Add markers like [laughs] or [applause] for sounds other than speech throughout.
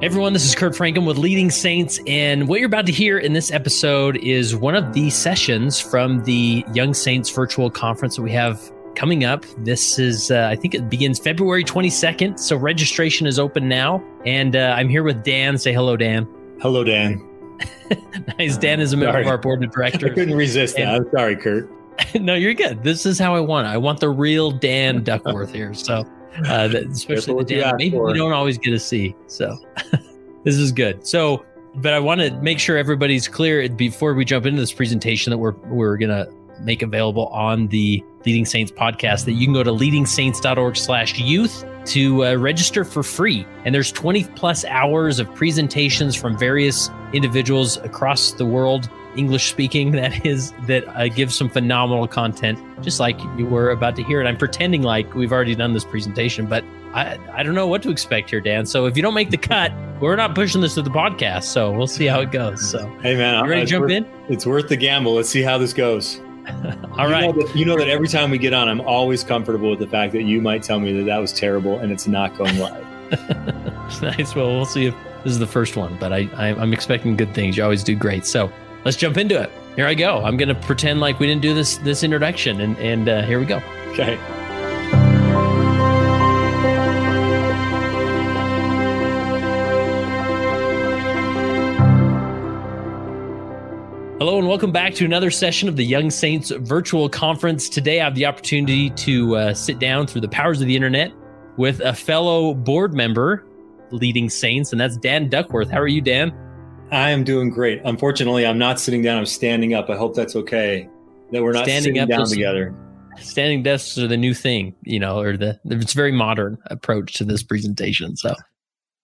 everyone, this is Kurt Francom with Leading Saints, and what you're about to hear in this episode is one of the sessions from the Young Saints virtual conference that we have coming up. This is, uh, I think it begins February 22nd, so registration is open now. And uh, I'm here with Dan. Say hello, Dan. Hello, Dan. [laughs] nice. Dan is a member sorry. of our board of [laughs] directors. I couldn't resist that. I'm sorry, Kurt. [laughs] no, you're good. This is how I want it. I want the real Dan Duckworth here. So uh, that, especially the Dan maybe for. we don't always get to see. So [laughs] this is good. So, but I want to make sure everybody's clear before we jump into this presentation that we're we're gonna make available on the Leading Saints podcast that you can go to leadingsaints.org/youth to uh, register for free. And there's 20 plus hours of presentations from various individuals across the world English speaking [laughs] that is that uh, gives some phenomenal content, just like you were about to hear. And I'm pretending like we've already done this presentation, but I I don't know what to expect here, Dan. So if you don't make the cut, we're not pushing this to the podcast. So we'll see how it goes. So hey man, you ready to jump worth, in? It's worth the gamble. Let's see how this goes. [laughs] All you right. Know that, you know that every time we get on, I'm always comfortable with the fact that you might tell me that that was terrible and it's not going [laughs] live. nice. Well, we'll see if this is the first one, but I, I I'm expecting good things. You always do great. So let's jump into it. Here I go. I'm going to pretend like we didn't do this this introduction, and and uh, here we go. Okay. Hello and welcome back to another session of the Young Saints virtual conference. Today I have the opportunity to uh, sit down through the powers of the internet with a fellow board member leading Saints, and that's Dan Duckworth. How are you, Dan? I am doing great. Unfortunately, I'm not sitting down. I'm standing up. I hope that's okay. That we're not standing sitting down together. Standing desks are the new thing, you know, or the it's very modern approach to this presentation. So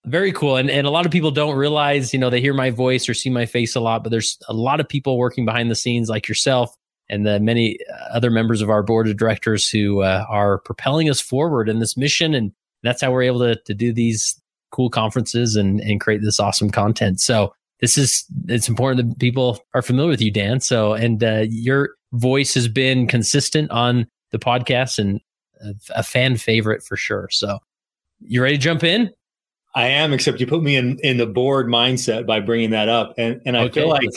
very cool. And and a lot of people don't realize, you know, they hear my voice or see my face a lot, but there's a lot of people working behind the scenes like yourself and the many other members of our board of directors who uh, are propelling us forward in this mission. And that's how we're able to, to do these cool conferences and, and create this awesome content. So this is it's important that people are familiar with you, Dan. So, and uh, your voice has been consistent on the podcast and a, a fan favorite for sure. So, you ready to jump in? I am, except you put me in in the board mindset by bringing that up, and and I okay, feel like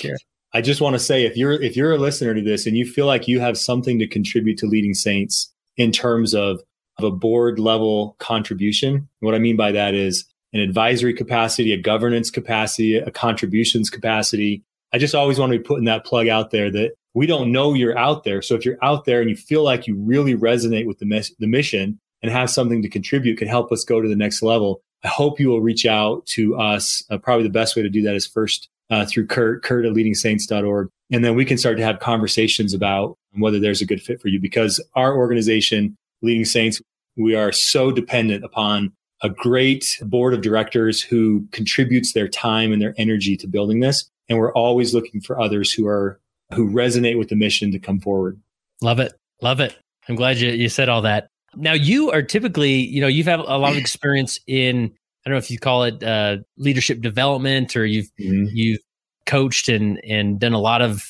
I just want to say if you're if you're a listener to this and you feel like you have something to contribute to leading saints in terms of of a board level contribution, what I mean by that is an advisory capacity, a governance capacity, a contributions capacity. I just always want to be putting that plug out there that we don't know you're out there. So if you're out there and you feel like you really resonate with the, mes- the mission and have something to contribute, can help us go to the next level. I hope you will reach out to us. Uh, probably the best way to do that is first uh, through Kurt, Kurt at leadingsaints.org. And then we can start to have conversations about whether there's a good fit for you because our organization, Leading Saints, we are so dependent upon a great board of directors who contributes their time and their energy to building this. And we're always looking for others who are, who resonate with the mission to come forward. Love it. Love it. I'm glad you, you said all that. Now you are typically, you know, you've had a lot of experience in, I don't know if you call it uh, leadership development or you've, mm-hmm. you've coached and, and done a lot of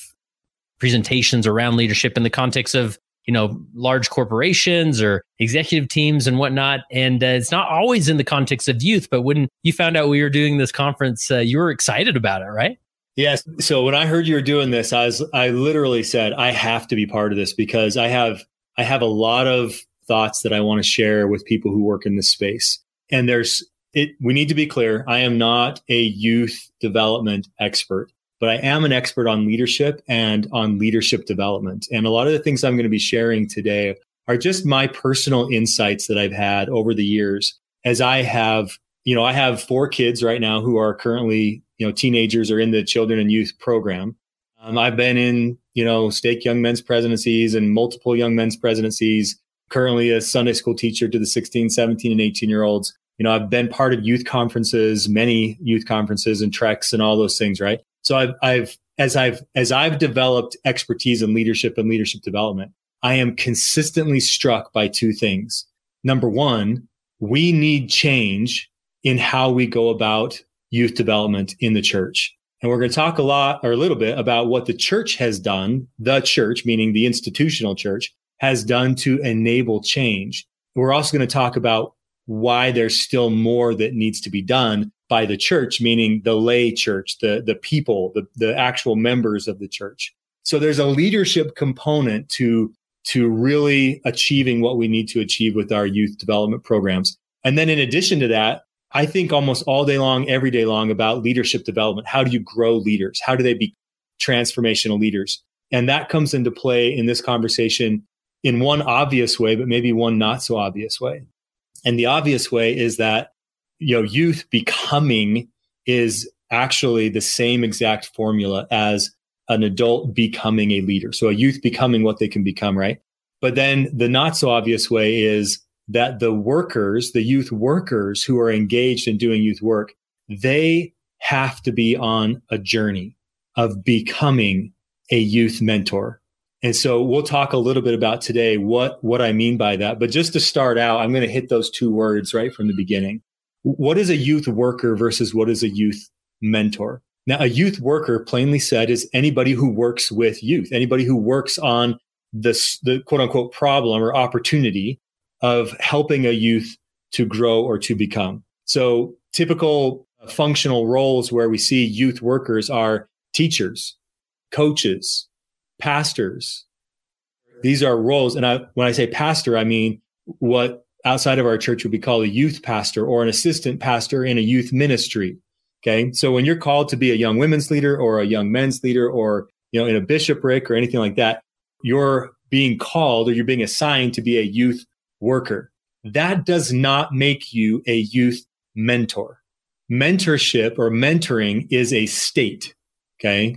presentations around leadership in the context of you know large corporations or executive teams and whatnot. And uh, it's not always in the context of youth but when you found out we were doing this conference uh, you were excited about it right? Yes. So when i heard you were doing this i was i literally said i have to be part of this because i have i have a lot of thoughts that i want to share with people who work in this space. And there's it we need to be clear i am not a youth development expert but I am an expert on leadership and on leadership development. And a lot of the things I'm going to be sharing today are just my personal insights that I've had over the years as I have, you know, I have four kids right now who are currently, you know, teenagers or in the children and youth program. Um, I've been in, you know, stake young men's presidencies and multiple young men's presidencies, currently a Sunday school teacher to the 16, 17, and 18 year olds. You know, I've been part of youth conferences, many youth conferences and treks and all those things, right? So I've, I've, as I've, as I've developed expertise in leadership and leadership development, I am consistently struck by two things. Number one, we need change in how we go about youth development in the church. And we're going to talk a lot or a little bit about what the church has done, the church, meaning the institutional church, has done to enable change. We're also going to talk about why there's still more that needs to be done by the church, meaning the lay church, the, the people, the, the actual members of the church. So there's a leadership component to, to really achieving what we need to achieve with our youth development programs. And then in addition to that, I think almost all day long, every day long about leadership development. How do you grow leaders? How do they be transformational leaders? And that comes into play in this conversation in one obvious way, but maybe one not so obvious way. And the obvious way is that, you know, youth becoming is actually the same exact formula as an adult becoming a leader. So a youth becoming what they can become, right? But then the not so obvious way is that the workers, the youth workers who are engaged in doing youth work, they have to be on a journey of becoming a youth mentor. And so we'll talk a little bit about today what, what I mean by that. But just to start out, I'm going to hit those two words right from the beginning. What is a youth worker versus what is a youth mentor? Now, a youth worker, plainly said, is anybody who works with youth, anybody who works on the, the quote unquote problem or opportunity of helping a youth to grow or to become. So typical functional roles where we see youth workers are teachers, coaches, pastors. These are roles. And I, when I say pastor, I mean what outside of our church would be called a youth pastor or an assistant pastor in a youth ministry. Okay. So when you're called to be a young women's leader or a young men's leader or, you know, in a bishopric or anything like that, you're being called or you're being assigned to be a youth worker. That does not make you a youth mentor. Mentorship or mentoring is a state. Okay.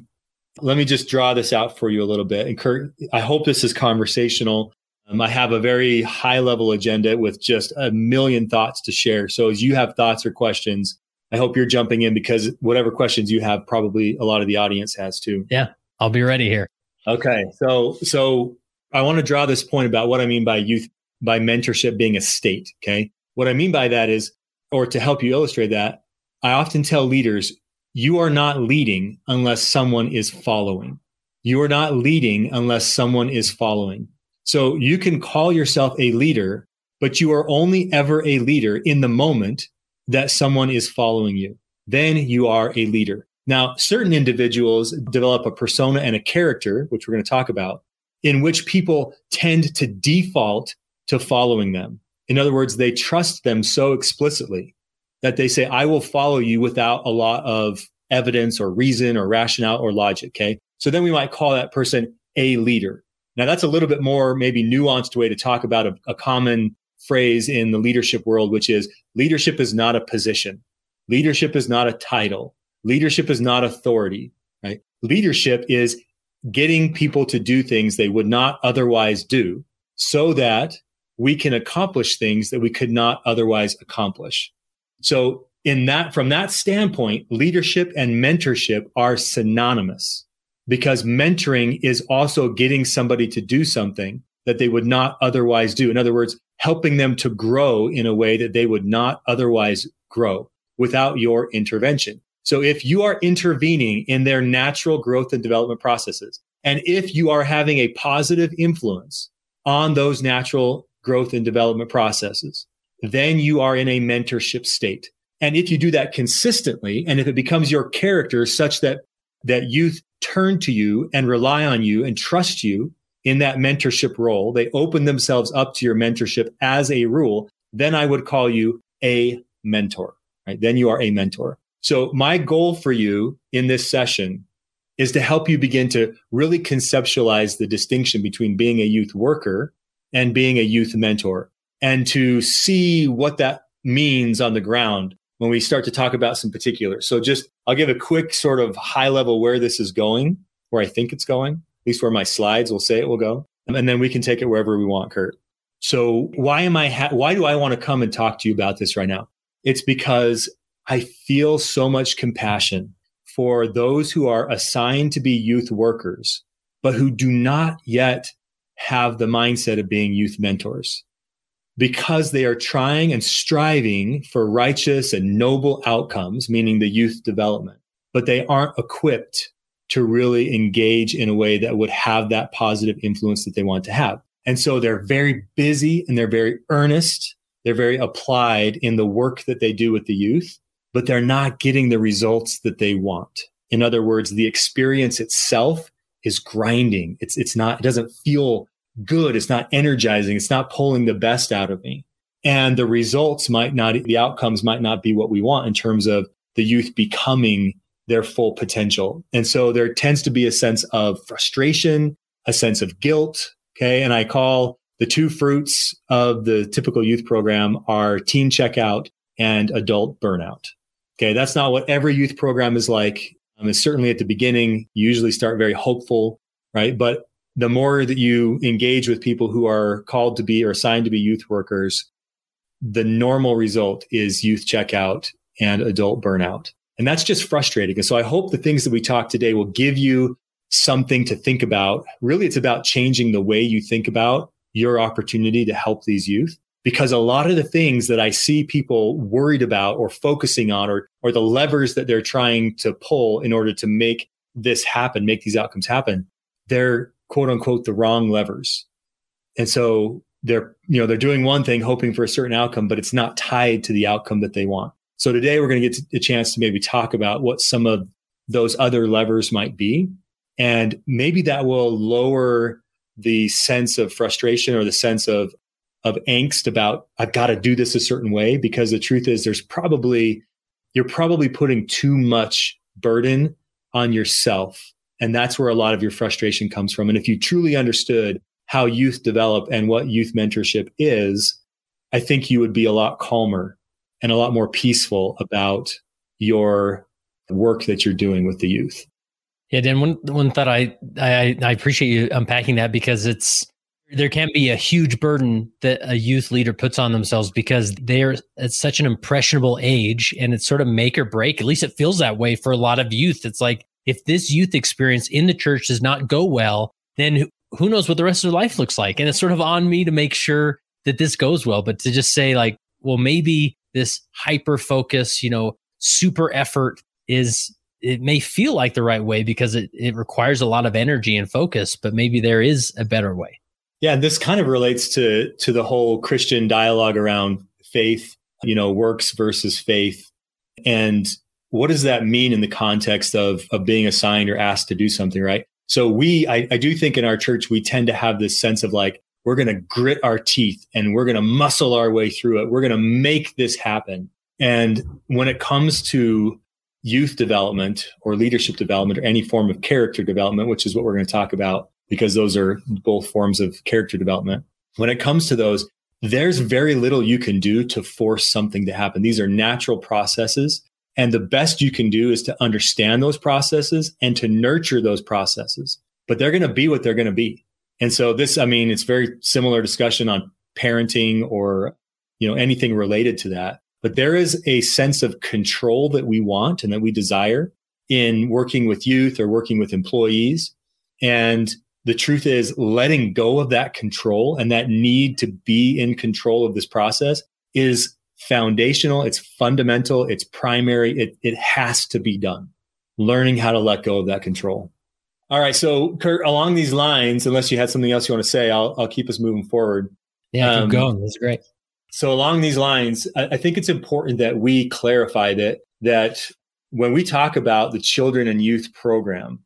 Let me just draw this out for you a little bit. And Kurt, I hope this is conversational. Um, I have a very high level agenda with just a million thoughts to share. So as you have thoughts or questions, I hope you're jumping in because whatever questions you have, probably a lot of the audience has too. Yeah, I'll be ready here. Okay. So, so I want to draw this point about what I mean by youth by mentorship being a state. Okay. What I mean by that is, or to help you illustrate that, I often tell leaders, you are not leading unless someone is following. You are not leading unless someone is following. So you can call yourself a leader, but you are only ever a leader in the moment that someone is following you. Then you are a leader. Now, certain individuals develop a persona and a character, which we're going to talk about, in which people tend to default to following them. In other words, they trust them so explicitly that they say, I will follow you without a lot of evidence or reason or rationale or logic. Okay. So then we might call that person a leader. Now that's a little bit more maybe nuanced way to talk about a, a common phrase in the leadership world, which is leadership is not a position. Leadership is not a title. Leadership is not authority, right? Leadership is getting people to do things they would not otherwise do so that we can accomplish things that we could not otherwise accomplish. So in that, from that standpoint, leadership and mentorship are synonymous because mentoring is also getting somebody to do something that they would not otherwise do. In other words, helping them to grow in a way that they would not otherwise grow without your intervention. So if you are intervening in their natural growth and development processes, and if you are having a positive influence on those natural growth and development processes, then you are in a mentorship state. And if you do that consistently, and if it becomes your character such that that youth turn to you and rely on you and trust you in that mentorship role, they open themselves up to your mentorship as a rule, then I would call you a mentor, right? Then you are a mentor. So my goal for you in this session is to help you begin to really conceptualize the distinction between being a youth worker and being a youth mentor and to see what that means on the ground when we start to talk about some particulars. So just I'll give a quick sort of high level where this is going, where I think it's going, at least where my slides will say it will go. And then we can take it wherever we want, Kurt. So why am I, ha- why do I want to come and talk to you about this right now? It's because I feel so much compassion for those who are assigned to be youth workers, but who do not yet have the mindset of being youth mentors because they are trying and striving for righteous and noble outcomes, meaning the youth development, but they aren't equipped to really engage in a way that would have that positive influence that they want to have. And so they're very busy and they're very earnest. They're very applied in the work that they do with the youth, but they're not getting the results that they want. In other words, the experience itself is grinding. It's, it's not, it doesn't feel good. It's not energizing. It's not pulling the best out of me. And the results might not, the outcomes might not be what we want in terms of the youth becoming their full potential. And so there tends to be a sense of frustration, a sense of guilt. Okay. And I call the two fruits of the typical youth program are teen checkout and adult burnout. Okay. That's not what every youth program is like. Um, it's certainly at the beginning, you usually start very hopeful, right? But the more that you engage with people who are called to be or assigned to be youth workers, the normal result is youth checkout and adult burnout. And that's just frustrating. And so I hope the things that we talk today will give you something to think about. Really, it's about changing the way you think about your opportunity to help these youth. Because a lot of the things that I see people worried about or focusing on or, or the levers that they're trying to pull in order to make this happen, make these outcomes happen, they're quote unquote the wrong levers. And so they're, you know, they're doing one thing, hoping for a certain outcome, but it's not tied to the outcome that they want. So today we're going to get a chance to maybe talk about what some of those other levers might be. And maybe that will lower the sense of frustration or the sense of, of angst about, I've got to do this a certain way. Because the truth is there's probably, you're probably putting too much burden on yourself. And that's where a lot of your frustration comes from. And if you truly understood how youth develop and what youth mentorship is, I think you would be a lot calmer and a lot more peaceful about your work that you're doing with the youth. Yeah, Dan. One one thought I I I appreciate you unpacking that because it's there can be a huge burden that a youth leader puts on themselves because they're at such an impressionable age and it's sort of make or break. At least it feels that way for a lot of youth. It's like if this youth experience in the church does not go well, then who knows what the rest of their life looks like? And it's sort of on me to make sure that this goes well. But to just say like, well, maybe this hyper focus, you know, super effort is it may feel like the right way because it, it requires a lot of energy and focus, but maybe there is a better way. Yeah, this kind of relates to to the whole Christian dialogue around faith, you know, works versus faith. And what does that mean in the context of of being assigned or asked to do something, right? So we I, I do think in our church we tend to have this sense of like, we're going to grit our teeth and we're going to muscle our way through it. We're going to make this happen. And when it comes to youth development or leadership development or any form of character development, which is what we're going to talk about because those are both forms of character development. When it comes to those, there's very little you can do to force something to happen. These are natural processes. And the best you can do is to understand those processes and to nurture those processes. But they're going to be what they're going to be. And so this, I mean, it's very similar discussion on parenting or, you know, anything related to that. But there is a sense of control that we want and that we desire in working with youth or working with employees. And the truth is letting go of that control and that need to be in control of this process is foundational. It's fundamental. It's primary. It, it has to be done. Learning how to let go of that control. All right. So, Kurt, along these lines, unless you had something else you want to say, I'll, I'll keep us moving forward. Yeah, keep um, going. That's great. So, along these lines, I, I think it's important that we clarify that that when we talk about the children and youth program,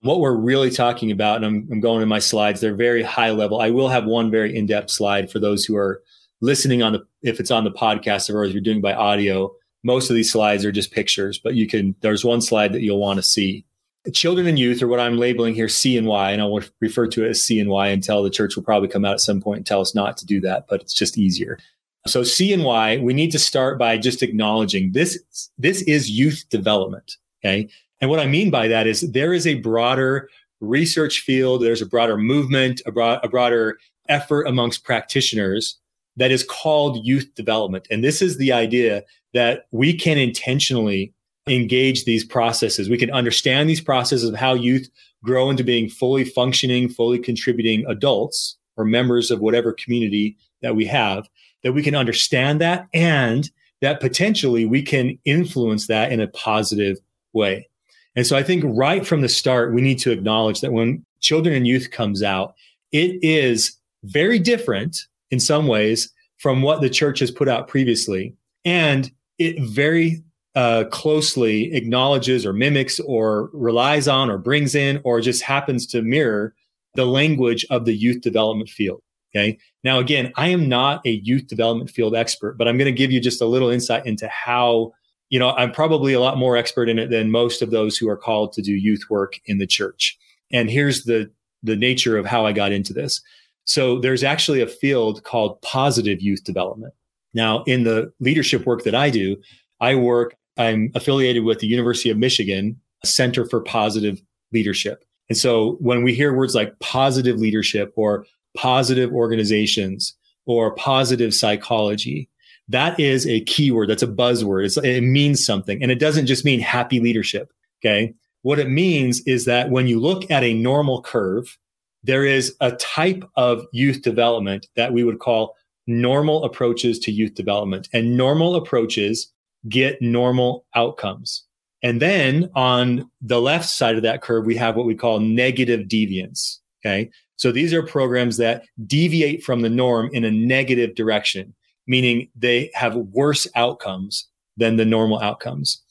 what we're really talking about, and I'm, I'm going in my slides, they're very high level. I will have one very in depth slide for those who are listening on the if it's on the podcast or if you're doing by audio. Most of these slides are just pictures, but you can. There's one slide that you'll want to see children and youth, are what I'm labeling here C and Y, and I'll refer to it as C and Y until the church will probably come out at some point and tell us not to do that, but it's just easier. So C and Y, we need to start by just acknowledging this, this is youth development. Okay. And what I mean by that is there is a broader research field, there's a broader movement, a, a broader effort amongst practitioners that is called youth development. And this is the idea that we can intentionally engage these processes. We can understand these processes of how youth grow into being fully functioning, fully contributing adults or members of whatever community that we have, that we can understand that and that potentially we can influence that in a positive way. And so I think right from the start, we need to acknowledge that when children and youth comes out, it is very different in some ways from what the church has put out previously. And it very uh, closely acknowledges or mimics or relies on or brings in or just happens to mirror the language of the youth development field. Okay. Now, again, I am not a youth development field expert, but I'm going to give you just a little insight into how, you know, I'm probably a lot more expert in it than most of those who are called to do youth work in the church. And here's the, the nature of how I got into this. So there's actually a field called positive youth development. Now, in the leadership work that I do, I work, I'm affiliated with the University of Michigan Center for Positive Leadership. And so when we hear words like positive leadership or positive organizations or positive psychology, that is a keyword. That's a buzzword. It's, it means something. And it doesn't just mean happy leadership. Okay. What it means is that when you look at a normal curve, there is a type of youth development that we would call normal approaches to youth development. And normal approaches get normal outcomes. And then on the left side of that curve, we have what we call negative deviance. Okay. So these are programs that deviate from the norm in a negative direction, meaning they have worse outcomes than the normal outcomes.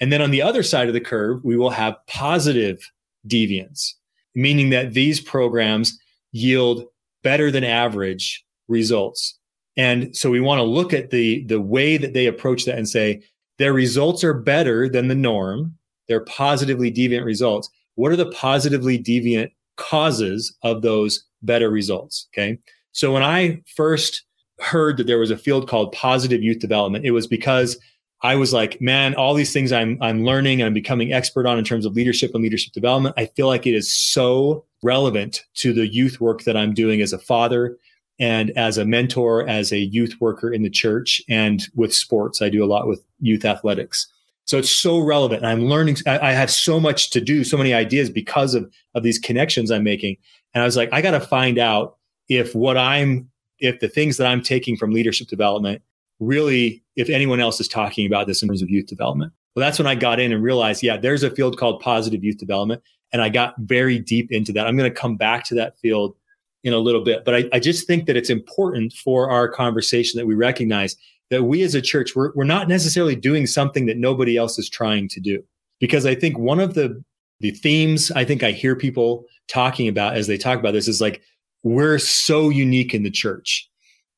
And then on the other side of the curve, we will have positive deviance, meaning that these programs yield better than average results. And so we want to look at the, the way that they approach that and say, their results are better than the norm. They're positively deviant results. What are the positively deviant causes of those better results? Okay. So when I first heard that there was a field called positive youth development, it was because I was like, man, all these things I'm I'm learning and I'm becoming expert on in terms of leadership and leadership development. I feel like it is so relevant to the youth work that I'm doing as a father and as a mentor, as a youth worker in the church and with sports. I do a lot with youth athletics. So it's so relevant. And I'm learning, I have so much to do, so many ideas because of, of these connections I'm making. And I was like, I got to find out if what I'm, if the things that I'm taking from leadership development really, if anyone else is talking about this in terms of youth development. Well, that's when I got in and realized, yeah, there's a field called positive youth development. And I got very deep into that. I'm going to come back to that field in a little bit. But I, I just think that it's important for our conversation that we recognize that we as a church, we're, we're not necessarily doing something that nobody else is trying to do. Because I think one of the, the themes I think I hear people talking about as they talk about this is like, we're so unique in the church.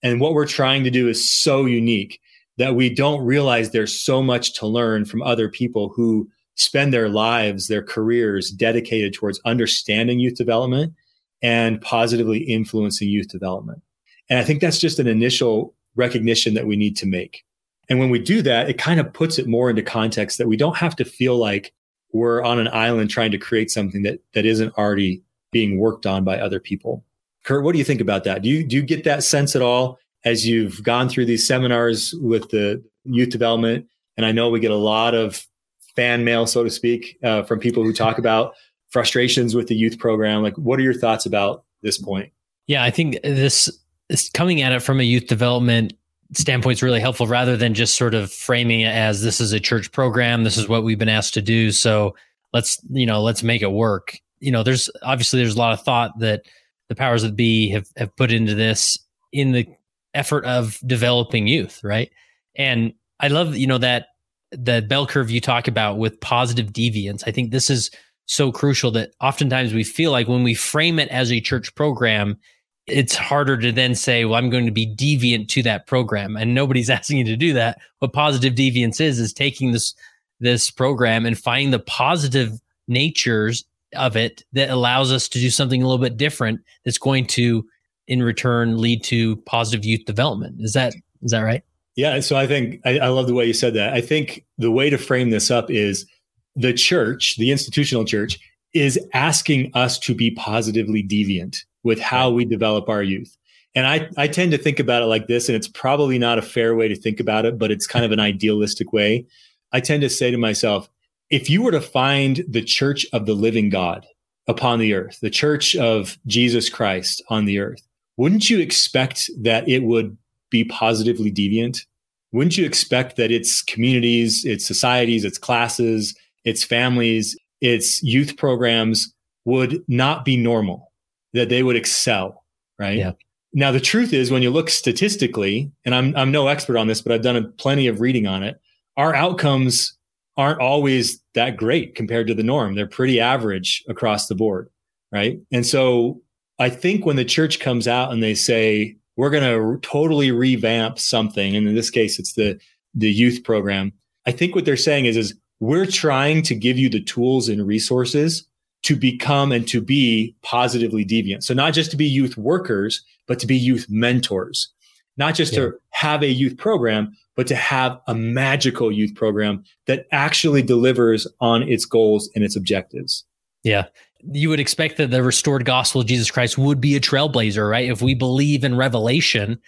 And what we're trying to do is so unique that we don't realize there's so much to learn from other people who spend their lives, their careers dedicated towards understanding youth development and positively influencing youth development. And I think that's just an initial recognition that we need to make. And when we do that, it kind of puts it more into context that we don't have to feel like we're on an island trying to create something that, that isn't already being worked on by other people. Kurt, what do you think about that? Do you, do you get that sense at all as you've gone through these seminars with the youth development? And I know we get a lot of fan mail, so to speak, uh, from people who talk about frustrations with the youth program. Like, what are your thoughts about this point? Yeah, I think this is coming at it from a youth development standpoint is really helpful rather than just sort of framing it as this is a church program, this is what we've been asked to do. So let's, you know, let's make it work. You know, there's obviously there's a lot of thought that the powers that be have, have put into this in the effort of developing youth, right? And I love, you know, that the bell curve you talk about with positive deviance. I think this is so crucial that oftentimes we feel like when we frame it as a church program, it's harder to then say, well, I'm going to be deviant to that program. And nobody's [laughs] asking you to do that. What positive deviance is, is taking this, this program and finding the positive natures of it that allows us to do something a little bit different that's going to, in return, lead to positive youth development. Is that, is that right? Yeah. So I think I, I love the way you said that. I think the way to frame this up is the church, the institutional church, is asking us to be positively deviant with how we develop our youth. And I, I tend to think about it like this, and it's probably not a fair way to think about it, but it's kind of an idealistic way. I tend to say to myself, if you were to find the church of the living God upon the earth, the church of Jesus Christ on the earth, wouldn't you expect that it would be positively deviant? Wouldn't you expect that its communities, its societies, its classes, its families, its youth programs would not be normal, that they would excel, right? Yeah. Now, the truth is, when you look statistically, and I'm, I'm no expert on this, but I've done a, plenty of reading on it, our outcomes aren't always that great compared to the norm. They're pretty average across the board, right? And so I think when the church comes out and they say, we're going to totally revamp something, and in this case, it's the, the youth program. I think what they're saying is, is we're trying to give you the tools and resources to become and to be positively deviant. So not just to be youth workers, but to be youth mentors, not just yeah. to have a youth program, but to have a magical youth program that actually delivers on its goals and its objectives. Yeah. You would expect that the restored gospel of Jesus Christ would be a trailblazer, right? If we believe in revelation,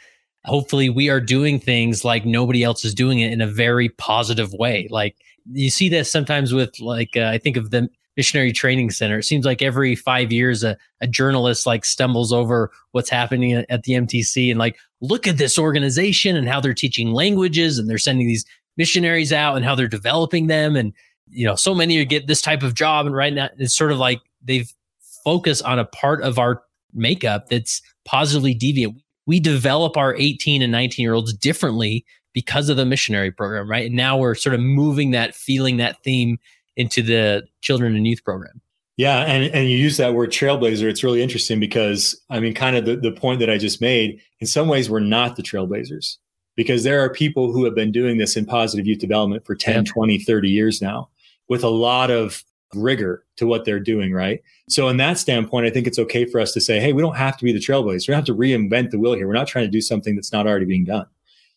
hopefully we are doing things like nobody else is doing it in a very positive way. Like you see this sometimes with like uh, I think of the missionary training center. It seems like every five years a, a journalist like stumbles over what's happening at, at the MTC and like look at this organization and how they're teaching languages and they're sending these missionaries out and how they're developing them and you know so many get this type of job and right now it's sort of like they've focused on a part of our makeup that's positively deviant we develop our 18 and 19 year olds differently because of the missionary program, right? And now we're sort of moving that, feeling that theme into the children and youth program. Yeah, and and you use that word trailblazer. It's really interesting because I mean, kind of the, the point that I just made. In some ways, we're not the trailblazers because there are people who have been doing this in positive youth development for 10, yeah. 20, 30 years now with a lot of rigor to what they're doing, right? So, in that standpoint, I think it's okay for us to say, hey, we don't have to be the trailblazers. We don't have to reinvent the wheel here. We're not trying to do something that's not already being done.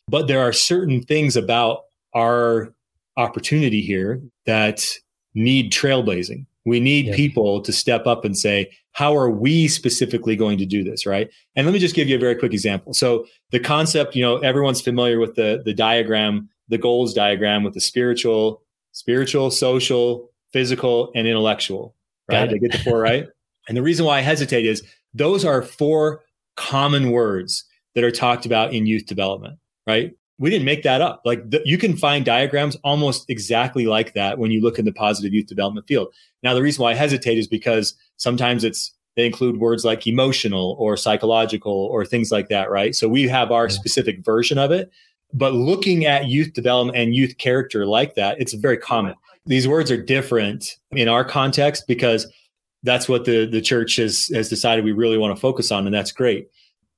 But there are certain things about our opportunity here that need trailblazing. We need yeah. people to step up and say, how are we specifically going to do this? Right. And let me just give you a very quick example. So the concept, you know, everyone's familiar with the, the diagram, the goals diagram with the spiritual, spiritual, social, physical, and intellectual. Right. They get the four right. [laughs] And the reason why I hesitate is those are four common words that are talked about in youth development right? We didn't make that up. Like the, you can find diagrams almost exactly like that when you look in the positive youth development field. Now, the reason why I hesitate is because sometimes it's they include words like emotional or psychological or things like that, right? So we have our yeah. specific version of it. But looking at youth development and youth character like that, it's very common. These words are different in our context because that's what the, the church has, has decided we really want to focus on, and that's great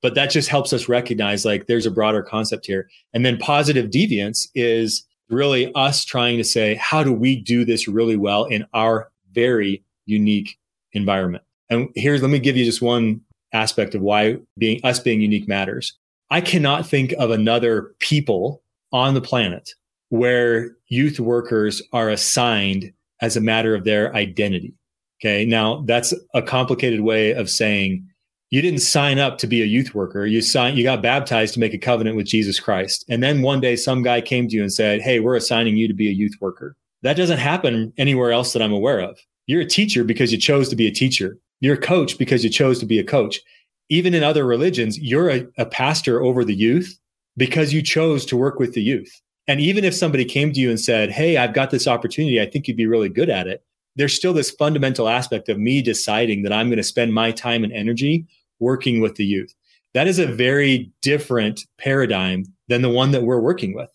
but that just helps us recognize like there's a broader concept here. And then positive deviance is really us trying to say, how do we do this really well in our very unique environment? And here's, let me give you just one aspect of why being us being unique matters. I cannot think of another people on the planet where youth workers are assigned as a matter of their identity. Okay. Now that's a complicated way of saying you didn't sign up to be a youth worker. You signed, you got baptized to make a covenant with Jesus Christ. And then one day some guy came to you and said, Hey, we're assigning you to be a youth worker. That doesn't happen anywhere else that I'm aware of. You're a teacher because you chose to be a teacher. You're a coach because you chose to be a coach. Even in other religions, you're a, a pastor over the youth because you chose to work with the youth. And even if somebody came to you and said, Hey, I've got this opportunity, I think you'd be really good at it. There's still this fundamental aspect of me deciding that I'm going to spend my time and energy working with the youth. That is a very different paradigm than the one that we're working with.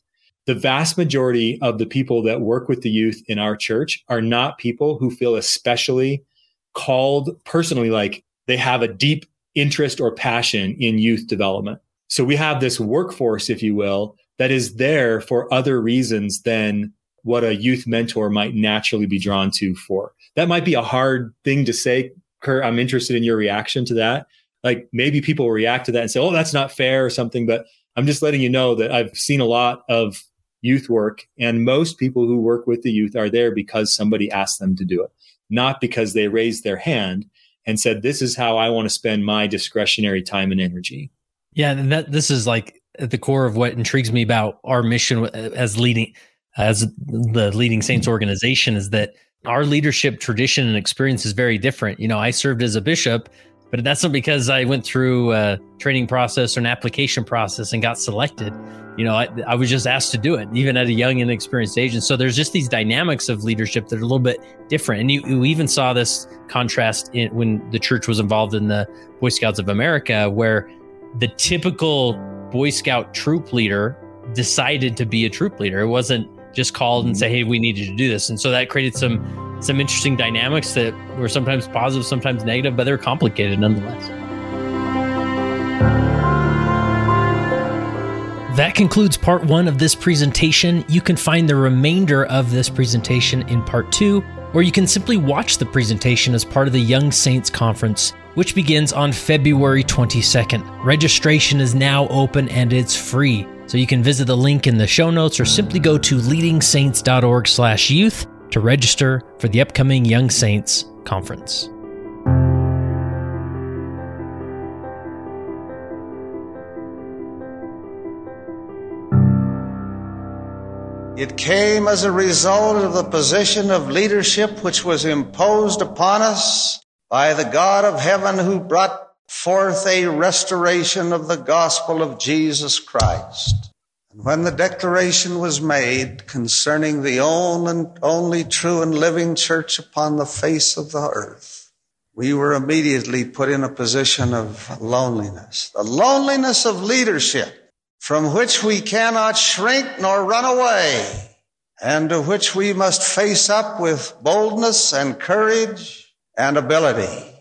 The vast majority of the people that work with the youth in our church are not people who feel especially called personally, like they have a deep interest or passion in youth development. So we have this workforce, if you will, that is there for other reasons than what a youth mentor might naturally be drawn to for. That might be a hard thing to say, Kurt. I'm interested in your reaction to that like maybe people react to that and say, oh, that's not fair or something. But I'm just letting you know that I've seen a lot of youth work, and most people who work with the youth are there because somebody asked them to do it, not because they raised their hand and said, this is how I want to spend my discretionary time and energy. Yeah. And that this is like at the core of what intrigues me about our mission as leading, as the leading saints mm-hmm. organization is that our leadership tradition and experience is very different. You know, I served as a bishop but that's not because I went through a training process or an application process and got selected. You know, I, I was just asked to do it, even at a young and inexperienced age. And so there's just these dynamics of leadership that are a little bit different. And you, you even saw this contrast in, when the church was involved in the Boy Scouts of America, where the typical Boy Scout troop leader decided to be a troop leader. It wasn't just called and mm-hmm. say, "Hey, we need you to do this," and so that created some some interesting dynamics that were sometimes positive, sometimes negative, but they're complicated nonetheless. That concludes part one of this presentation. You can find the remainder of this presentation in part two, or you can simply watch the presentation as part of the Young Saints Conference, which begins on February 22nd. Registration is now open and it's free. So you can visit the link in the show notes or simply go to leadingsaints.org/youth to register for the upcoming Young Saints Conference. It came as a result of the position of leadership which was imposed upon us by the God of heaven who brought forth a restoration of the gospel of Jesus Christ. When the declaration was made concerning the only true and living church upon the face of the earth, we were immediately put in a position of loneliness, the loneliness of leadership from which we cannot shrink nor run away, and to which we must face up with boldness and courage and ability.